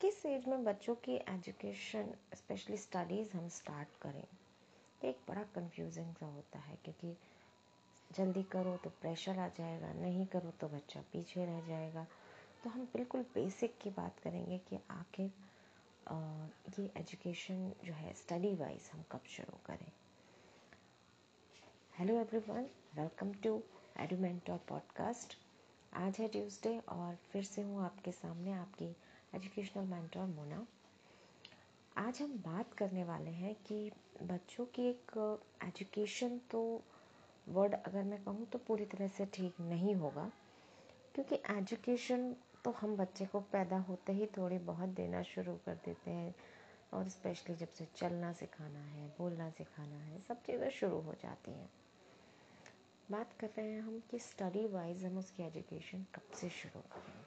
किस एज में बच्चों की एजुकेशन स्पेशली स्टडीज़ हम स्टार्ट करें? एक बड़ा कंफ्यूजिंग सा होता है, क्योंकि जल्दी करो तो प्रेशर आ जाएगा, नहीं करो तो बच्चा पीछे रह जाएगा। तो हम बिल्कुल बेसिक की बात करेंगे कि आखिर ये एजुकेशन जो है स्टडी वाइज हम कब शुरू करें। Hello everyone welcome to Edumentor podcast आज है ट्यूसडे और फिर से हूँ आपके सामने, आपकी एजुकेशनल मेंटोर मोना। आज हम बात करने वाले हैं कि बच्चों की एक एजुकेशन तो वर्ड अगर मैं कहूँ तो पूरी तरह से ठीक नहीं होगा, क्योंकि एजुकेशन तो हम बच्चे को पैदा होते ही थोड़ी बहुत देना शुरू कर देते हैं, और स्पेशली जब से चलना सिखाना है, बोलना सिखाना है, सब चीज़ें शुरू हो जाती हैं। बात कर रहे हैं हम कि स्टडी वाइज हम उसकी एजुकेशन कब से शुरू करें।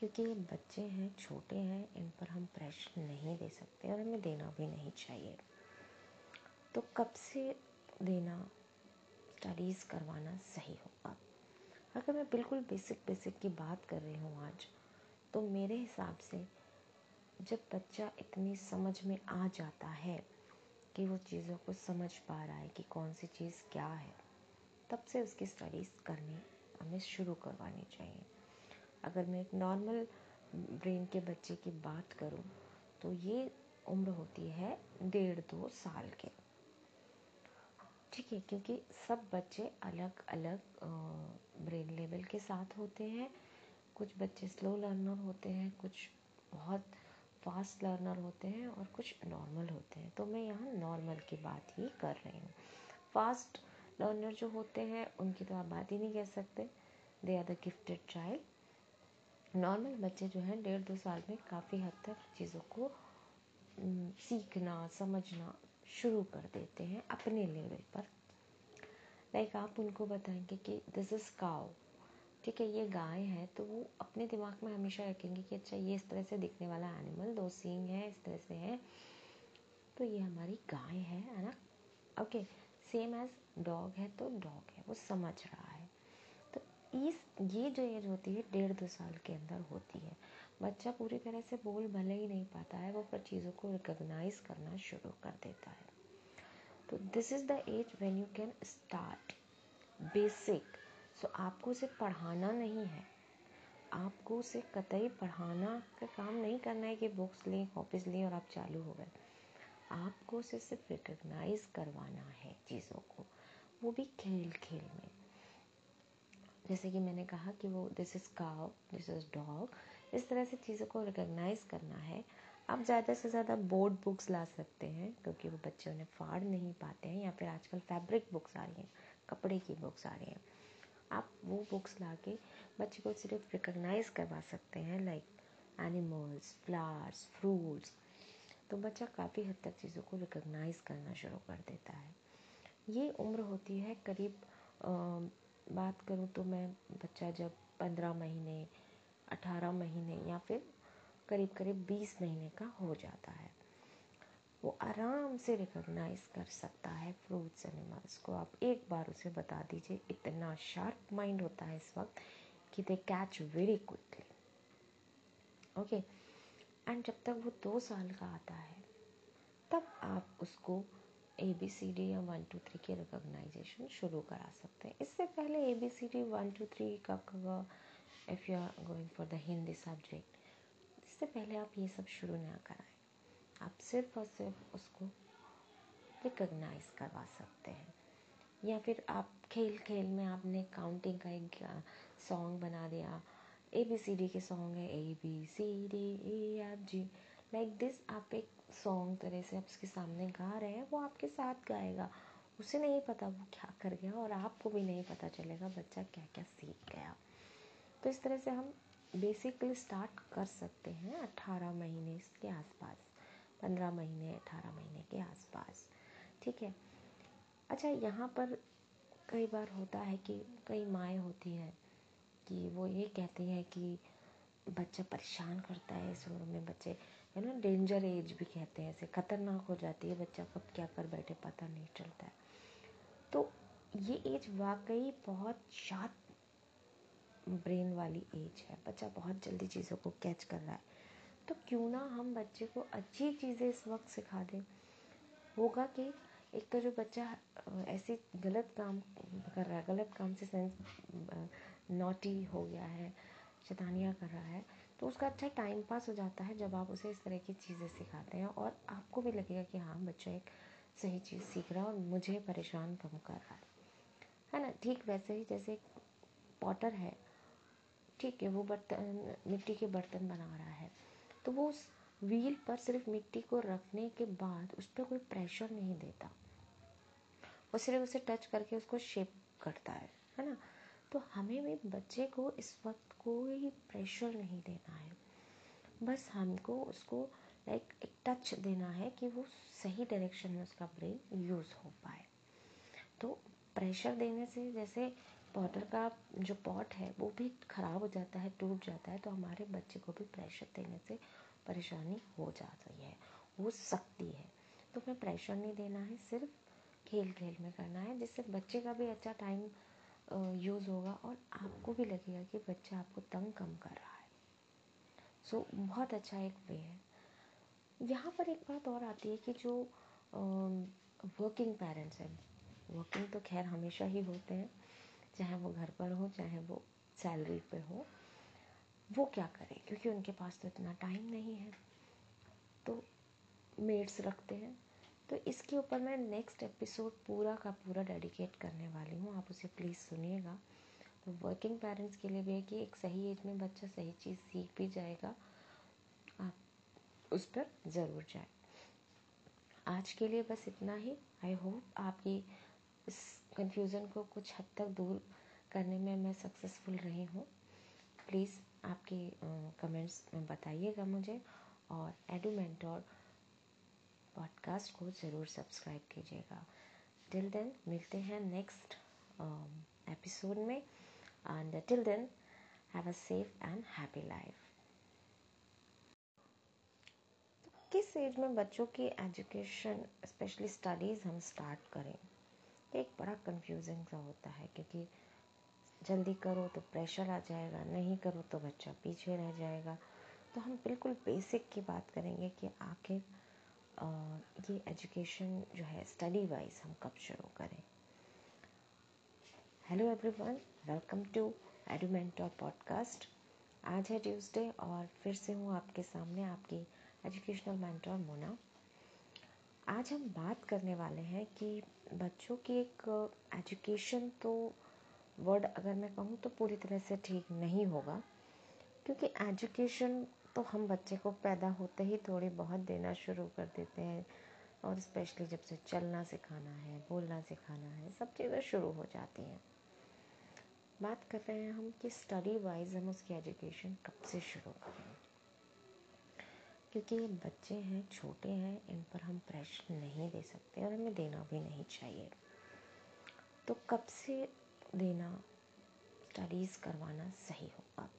क्योंकि ये बच्चे हैं, छोटे हैं, इन पर हम प्रेशर नहीं दे सकते और हमें देना भी नहीं चाहिए। तो कब से देना स्टडीज़ करवाना सही होगा? अगर मैं बिल्कुल बेसिक बेसिक की बात कर रही हूँ आज तो मेरे हिसाब से जब बच्चा इतनी समझ में आ जाता है कि वो चीज़ों को समझ पा रहा है कि कौन सी चीज़ क्या है, तब से उसकी स्टडीज़ करनी हमें शुरू करवानी चाहिए। अगर मैं एक नॉर्मल ब्रेन के बच्चे की बात करूँ तो ये उम्र होती है डेढ़ दो साल के। ठीक है, क्योंकि सब बच्चे अलग अलग ब्रेन लेवल के साथ होते हैं। कुछ बच्चे स्लो लर्नर होते हैं, कुछ बहुत फास्ट लर्नर होते हैं और कुछ नॉर्मल होते हैं। तो मैं यहाँ नॉर्मल की बात ही कर रही हूँ। फास्ट लर्नर जो होते हैं, उनकी तो आप बात ही नहीं कह सकते। They are the gifted child normal बच्चे जो हैं, डेढ़ दो साल में काफ़ी हद तक चीज़ों को सीखना, समझना शुरू कर देते हैं अपने लेवल पर। लाइक आप उनको बताएँगे कि दिस इज़ काव ठीक है, ये गाय है तो वो अपने दिमाग में हमेशा रखेंगे कि अच्छा ये इस तरह से दिखने वाला एनिमल दो सींग है, इस तरह से है। तो ये हमारी गाय है है ना? ओके सेम एज डॉग है तो डॉग है, वो समझ रहा है। इस, ये जो एज होती है, डेढ़ दो साल के अंदर होती है। बच्चा पूरी तरह से बोल भले ही नहीं पाता है, वो पर चीज़ों को रिकॉग्नाइज करना शुरू कर देता है। तो this is the age when you can start basic so आपको उसे पढ़ाना नहीं है। आपको उसे कतई पढ़ाना का काम नहीं करना है कि बुक्स लें कॉपीज लें और आप चालू हो गए। आपको उसे सिर्फ़ रिकग्नाइज करवाना है चीज़ों को। वो भी खेल खेल में। जैसे कि मैंने कहा कि वो this is cow this is dog इस तरह से चीज़ों को रिकग्नाइज करना है। आप ज़्यादा से ज़्यादा बोर्ड बुक्स ला सकते हैं, क्योंकि वो बच्चे उन्हें फाड़ नहीं पाते हैं, या फिर आजकल फैब्रिक बुक्स आ रही हैं, कपड़े की बुक्स आ रही हैं। आप वो बुक्स ला के बच्चे को सिर्फ़ रिकग्नाइज करवा सकते हैं लाइक एनिमल्स फ्लावर्स फ्रूट्स तो बच्चा काफ़ी हद तक चीज़ों को रिकग्नाइज करना शुरू कर देता है। ये उम्र होती है करीब बात करूँ तो मैं बच्चा जब पंद्रह महीने, अठारह महीने या फिर करीब करीब बीस महीने का हो जाता है, वो आराम से रिकॉग्नाइज कर सकता है फ्रूट्स एनिमल्स को। आप एक बार उसे बता दीजिए, इतना शार्प माइंड होता है इस वक्त कि they catch very quickly okay and जब तक वो दो साल का आता है, तब आप उसको ए बी सी डी या वन टू थ्री की रिकोगनाइजेशन शुरू करा सकते हैं। इससे पहले A B C D one two three का if you are going for the Hindi subject इससे पहले आप ये सब शुरू ना कराएँ। आप सिर्फ़ और सिर्फ़ उसको रिकोगनाइज करवा सकते हैं। या फिर आप खेल खेल में आपने काउंटिंग का एक सॉन्ग बना दिया। ए बी सी डी के सॉन्ग है A B C D A F G like this आप एक सॉन्ग तरह से आप उसके सामने गा रहे हैं, वो आपके साथ गाएगा। उसे नहीं पता वो क्या कर गया और आपको भी नहीं पता चलेगा बच्चा क्या क्या सीख गया। तो इस तरह से हम बेसिकली स्टार्ट कर सकते हैं अट्ठारह महीने के आसपास, पंद्रह महीने, अठारह महीने के आसपास। ठीक है? अच्छा यहाँ पर कई बार होता है कि कई माएँ होती हैं कि वो ये कहती हैं कि बच्चा परेशान करता है इस उम्र में, बच्चे है ना डेंजर एज भी कहते हैं ऐसे, खतरनाक हो जाती है बच्चा, कब क्या कर बैठे, पता नहीं चलता है। तो ये एज वाकई बहुत शार्प ब्रेन वाली एज है। बच्चा बहुत जल्दी चीज़ों को कैच कर रहा है। तो क्यों ना हम बच्चे को अच्छी चीज़ें इस वक्त सिखा दें। होगा कि एक तो जो बच्चा ऐसे गलत काम कर रहा है, गलत काम से सेंस नोटी हो गया है, शैतानियाँ कर रहा है तो उसका अच्छा टाइम पास हो जाता है जब आप उसे इस तरह की चीज़ें सिखाते हैं और आपको भी लगेगा कि हाँ बच्चा एक सही चीज़ सीख रहा है और मुझे परेशान कम कर रहा है। है ना? ठीक वैसे ही जैसे एक पॉटर है, ठीक है, वो बर्तन, मिट्टी के बर्तन बना रहा है। तो वो उस व्हील पर सिर्फ़ मिट्टी को रखने के बाद उस पर कोई प्रेशर नहीं देता। वो सिर्फ़ उसे टच करके उसको शेप करता है है ना? तो हमें भी बच्चे को इस वक्त कोई प्रेशर नहीं देना है। बस हमको उसको लाइक एक टच देना है कि वो सही डायरेक्शन में उसका ब्रेन यूज़ हो पाए। तो प्रेशर देने से जैसे पॉटर का जो पॉट है, वो भी ख़राब हो जाता है, टूट जाता है तो हमारे बच्चे को भी प्रेशर देने से परेशानी हो जाती है, हो सकती है। तो हमें प्रेशर नहीं देना है, सिर्फ़ खेल खेल में करना है, जिससे बच्चे का भी अच्छा टाइम यूज़ होगा और आपको भी लगेगा कि बच्चा आपको तंग कम कर रहा है। सो बहुत अच्छा एक वे है। यहाँ पर एक बात और आती है कि जो वर्किंग पेरेंट्स हैं वर्किंग तो खैर हमेशा ही होते हैं, चाहे वो घर पर हो, चाहे वो सैलरी पे हो, वो क्या करें? क्योंकि उनके पास तो इतना टाइम नहीं है। तो मेड्स रखते हैं। तो इसके ऊपर मैं नेक्स्ट एपिसोड पूरा का पूरा डेडिकेट करने वाली हूँ। आप उसे प्लीज़ सुनिएगा। तो वर्किंग पेरेंट्स के लिए भी है कि एक सही एज में बच्चा सही चीज़ सीख भी जाएगा। आप उस पर ज़रूर जाए। आज के लिए बस इतना ही। आई होप आपकी इस कन्फ्यूज़न को कुछ हद तक दूर करने में मैं सक्सेसफुल रही हूँ। प्लीज़ आपके कमेंट्स में बताइएगा मुझे। और एडूमेंटोर पॉडकास्ट को ज़रूर सब्सक्राइब कीजिएगा। टिल देन मिलते हैं नेक्स्ट एपिसोड में। And till then have a safe and happy life किस एज में बच्चों की एजुकेशन स्पेशली स्टडीज़ हम स्टार्ट करें? एक बड़ा कंफ्यूजिंग सा होता है, क्योंकि जल्दी करो तो प्रेशर आ जाएगा, नहीं करो तो बच्चा पीछे रह जाएगा। तो हम बिल्कुल बेसिक की बात करेंगे कि आखिर ये एजुकेशन जो है स्टडी वाइज हम कब शुरू करें? Hello everyone welcome to Edumentor podcast आज है ट्यूसडे और फिर से हूँ आपके सामने आपकी एजुकेशनल मेंटोर मोना आज हम बात करने वाले हैं कि बच्चों की एक एजुकेशन तो वर्ड अगर मैं कहूँ तो पूरी तरह से ठीक नहीं होगा, क्योंकि एजुकेशन तो हम बच्चे को पैदा होते ही थोड़ी बहुत देना शुरू कर देते हैं और स्पेशली जब से चलना सिखाना है, बोलना सिखाना है, सब चीज़ें शुरू हो जाती हैं। बात कर रहे हैं हम कि स्टडी वाइज हम उसकी एजुकेशन कब से शुरू करें। क्योंकि ये बच्चे हैं, छोटे हैं, इन पर हम प्रेशर नहीं दे सकते और हमें देना भी नहीं चाहिए। तो कब से देना स्टडीज़ करवाना सही होगा?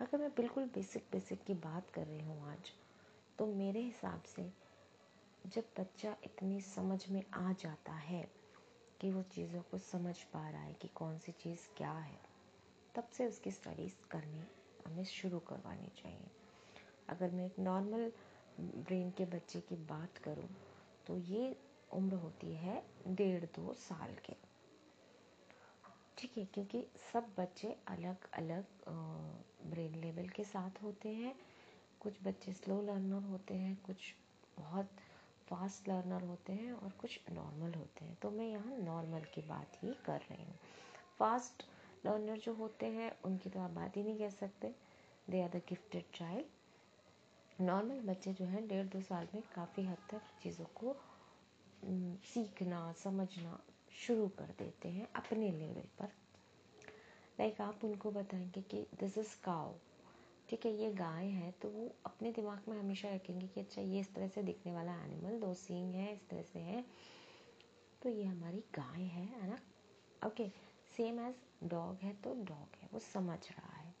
अगर मैं बिल्कुल बेसिक बेसिक की बात कर रही हूँ आज तो मेरे हिसाब से जब बच्चा इतनी समझ में आ जाता है कि वो चीज़ों को समझ पा रहा है कि कौन सी चीज़ क्या है, तब से उसकी स्टडीज़ करनी हमें शुरू करवानी चाहिए। अगर मैं एक नॉर्मल ब्रेन के बच्चे की बात करूँ तो ये उम्र होती है डेढ़ दो साल के। ठीक है, क्योंकि सब बच्चे अलग अलग ब्रेन लेवल के साथ होते हैं। कुछ बच्चे स्लो लर्नर होते हैं, कुछ बहुत फास्ट लर्नर होते हैं और कुछ नॉर्मल होते हैं। तो मैं यहाँ नॉर्मल की बात ही कर रही हूँ। फास्ट लर्नर जो होते हैं, उनकी तो आप बात ही नहीं कह सकते। They are the gifted child normal बच्चे जो हैं, डेढ़ दो साल में काफ़ी हद तक चीज़ों को सीखना, समझना शुरू कर देते हैं अपने लेवल पर। लाइक आप उनको बताएँगे कि दिस इज़ काउ ठीक है, ये गाय है तो वो अपने दिमाग में हमेशा रखेंगे कि अच्छा ये इस तरह से दिखने वाला एनिमल दो सींग है, इस तरह से है। तो ये हमारी गाय है है ना? ओके सेम एज डॉग है तो डॉग है, वो समझ रहा है।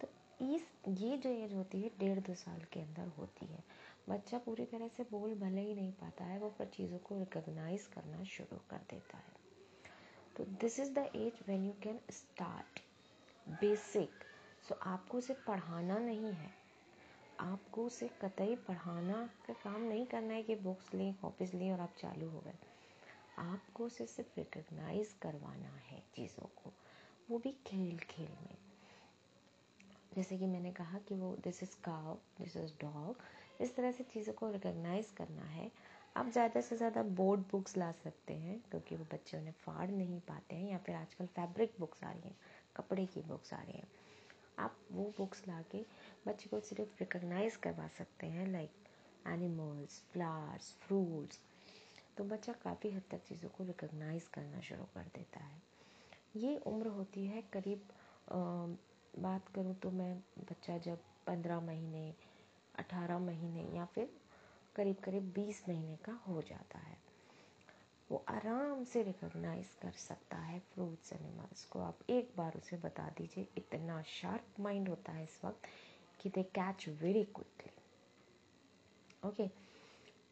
तो इस, ये जो एज होती है, डेढ़ दो साल के अंदर होती है। बच्चा पूरी तरह से बोल भले ही नहीं पाता है, वो पर चीज़ों को रिकॉग्नाइज करना शुरू कर देता है। तो this is the age when you can start basic so आपको उसे पढ़ाना नहीं है। आपको उसे कतई पढ़ाना का काम नहीं करना है कि बुक्स लें कॉपीज लें और आप चालू हो गए। आपको उसे सिर्फ़ रिकग्नाइज करवाना है चीज़ों को। वो भी खेल खेल में। जैसे कि मैंने कहा कि वो this is cow this is dog इस तरह से चीज़ों को रिकग्नाइज करना है। आप ज़्यादा से ज़्यादा बोर्ड बुक्स ला सकते हैं, क्योंकि वो बच्चे उन्हें फाड़ नहीं पाते हैं, या फिर आजकल फैब्रिक बुक्स आ रही हैं, कपड़े की बुक्स आ रही हैं। आप वो बुक्स ला के बच्चे को सिर्फ़ रिकग्नाइज करवा सकते हैं लाइक एनिमल्स फ्लावर्स फ्रूट्स तो बच्चा काफ़ी हद तक चीज़ों को रिकग्नाइज करना शुरू कर देता है। ये उम्र होती है करीब बात करूँ तो मैं बच्चा जब पंद्रह महीने, अठारह महीने या फिर करीब करीब बीस महीने का हो जाता है। वो आराम से रिकॉग्नाइज कर सकता है फ्रूट्स एनिमल्स को। आप एक बार उसे बता दीजिए, इतना शार्प माइंड होता है इस वक्त कि they catch very quickly okay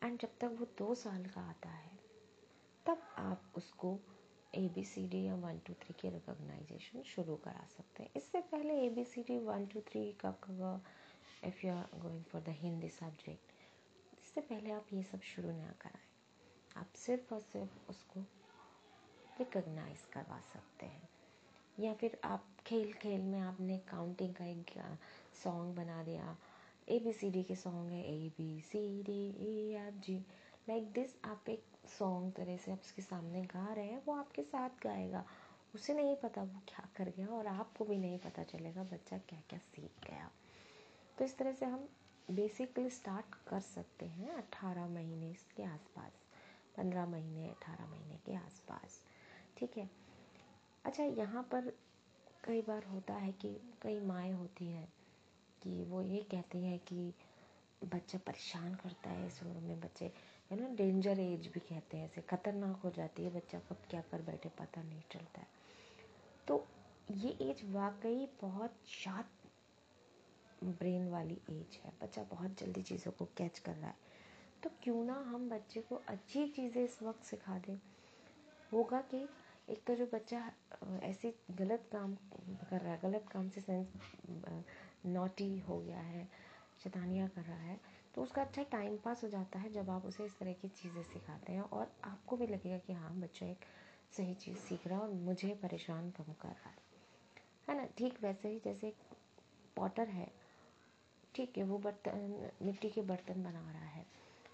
and जब तक वो दो साल का आता है, तब आप उसको ए बी सी डी या वन टू थ्री के रिकोगनाइजेशन शुरू करा सकते हैं। इससे पहले A B C D one two three का if you are going for the Hindi subject इससे पहले आप ये सब शुरू ना कराएँ। आप सिर्फ़ और सिर्फ़ उसको रिकग्नाइज करवा सकते हैं। या फिर आप खेल खेल में आपने काउंटिंग का एक सॉन्ग बना दिया। ए बी सी डी के सॉन्ग है A B C D A F G like this आप एक सॉन्ग तरह से आप उसके सामने गा रहे हैं, वो आपके साथ गाएगा। उसे नहीं पता वो क्या कर गया और आपको भी नहीं पता चलेगा बच्चा क्या क्या सीख गया। तो इस तरह से हम बेसिकली स्टार्ट कर सकते हैं अट्ठारह महीने के आसपास, पंद्रह महीने, अठारह महीने के आसपास। ठीक है? अच्छा यहाँ पर कई बार होता है कि कई माएँ होती हैं कि वो ये कहती हैं कि बच्चा परेशान करता है इस उम्र में, बच्चे, है ना डेंजर एज भी कहते हैं ऐसे खतरनाक हो जाती है बच्चा, कब क्या कर बैठे पता नहीं चलता है। तो ये एज वाकई बहुत शार्प ब्रेन वाली एज है। बच्चा बहुत जल्दी चीज़ों को कैच कर रहा है। तो क्यों ना हम बच्चे को अच्छी चीज़ें इस वक्त सिखा दें। होगा कि एक तो जो बच्चा ऐसे गलत काम कर रहा है, गलत काम से सेंस नोटी हो गया है, शैतानियाँ कर रहा है तो उसका अच्छा टाइम पास हो जाता है जब आप उसे इस तरह की चीज़ें सिखाते हैं और आपको भी लगेगा कि हाँ बच्चा एक सही चीज़ सीख रहा है और मुझे परेशान कम कर रहा है। है ना? ठीक वैसे ही जैसे पॉटर है ठीक है वो बर्तन, मिट्टी के बर्तन बना रहा है।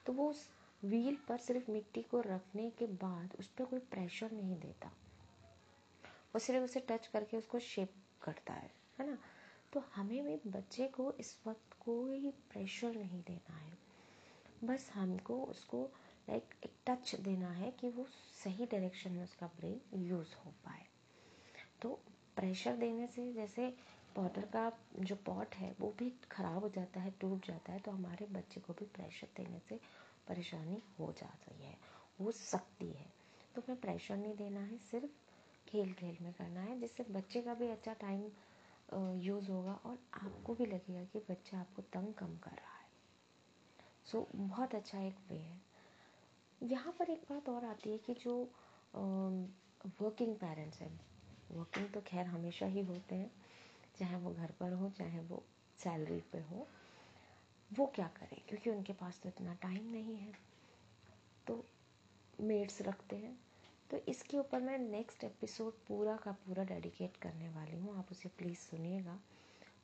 तो वो उस व्हील पर सिर्फ़ मिट्टी को रखने के बाद उस पर कोई प्रेशर नहीं देता। वो सिर्फ़ उसे टच करके उसको शेप करता है है ना? तो हमें भी बच्चे को इस वक्त कोई प्रेशर नहीं देना है। बस हमको उसको लाइक एक टच देना है कि वो सही डायरेक्शन में उसका ब्रेन यूज़ हो पाए। तो प्रेशर देने से जैसे पॉटर का जो पॉट है वो भी ख़राब हो जाता है टूट जाता है तो हमारे बच्चे को भी प्रेशर देने से परेशानी हो जाती है हो सकती है। तो हमें प्रेशर नहीं देना है सिर्फ़ खेल खेल में करना है जिससे बच्चे का भी अच्छा टाइम यूज़ होगा और आपको भी लगेगा कि बच्चा आपको तंग कम कर रहा है। सो so, बहुत अच्छा एक वे है। यहाँ पर एक बात और आती है कि जो वर्किंग पेरेंट्स हैं वर्किंग तो खैर हमेशा ही होते हैं चाहे वो घर पर हो, चाहे वो सैलरी पे हो, वो क्या करें? क्योंकि उनके पास तो इतना टाइम नहीं है। तो मेड्स रखते हैं। तो इसके ऊपर मैं नेक्स्ट एपिसोड पूरा का पूरा डेडिकेट करने वाली हूँ। आप उसे प्लीज़ सुनिएगा।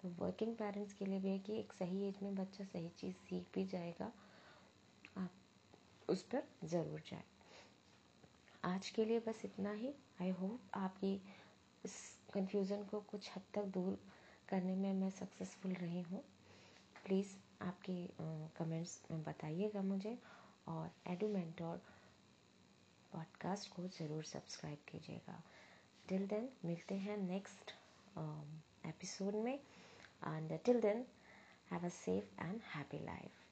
तो वर्किंग पेरेंट्स के लिए भी है कि एक सही एज में बच्चा सही चीज़ सीख भी जाएगा। आप उस पर ज़रूर जाए। आज के लिए बस इतना ही। आई होप आपकी इस कन्फ्यूज़न को कुछ हद तक दूर करने में मैं सक्सेसफुल रही हूँ। प्लीज़ आपके कमेंट्स में बताइएगा मुझे और एडू मेंटोर पॉडकास्ट को ज़रूर सब्सक्राइब कीजिएगा। टिल देन मिलते हैं नेक्स्ट एपिसोड में and till then have a safe and happy life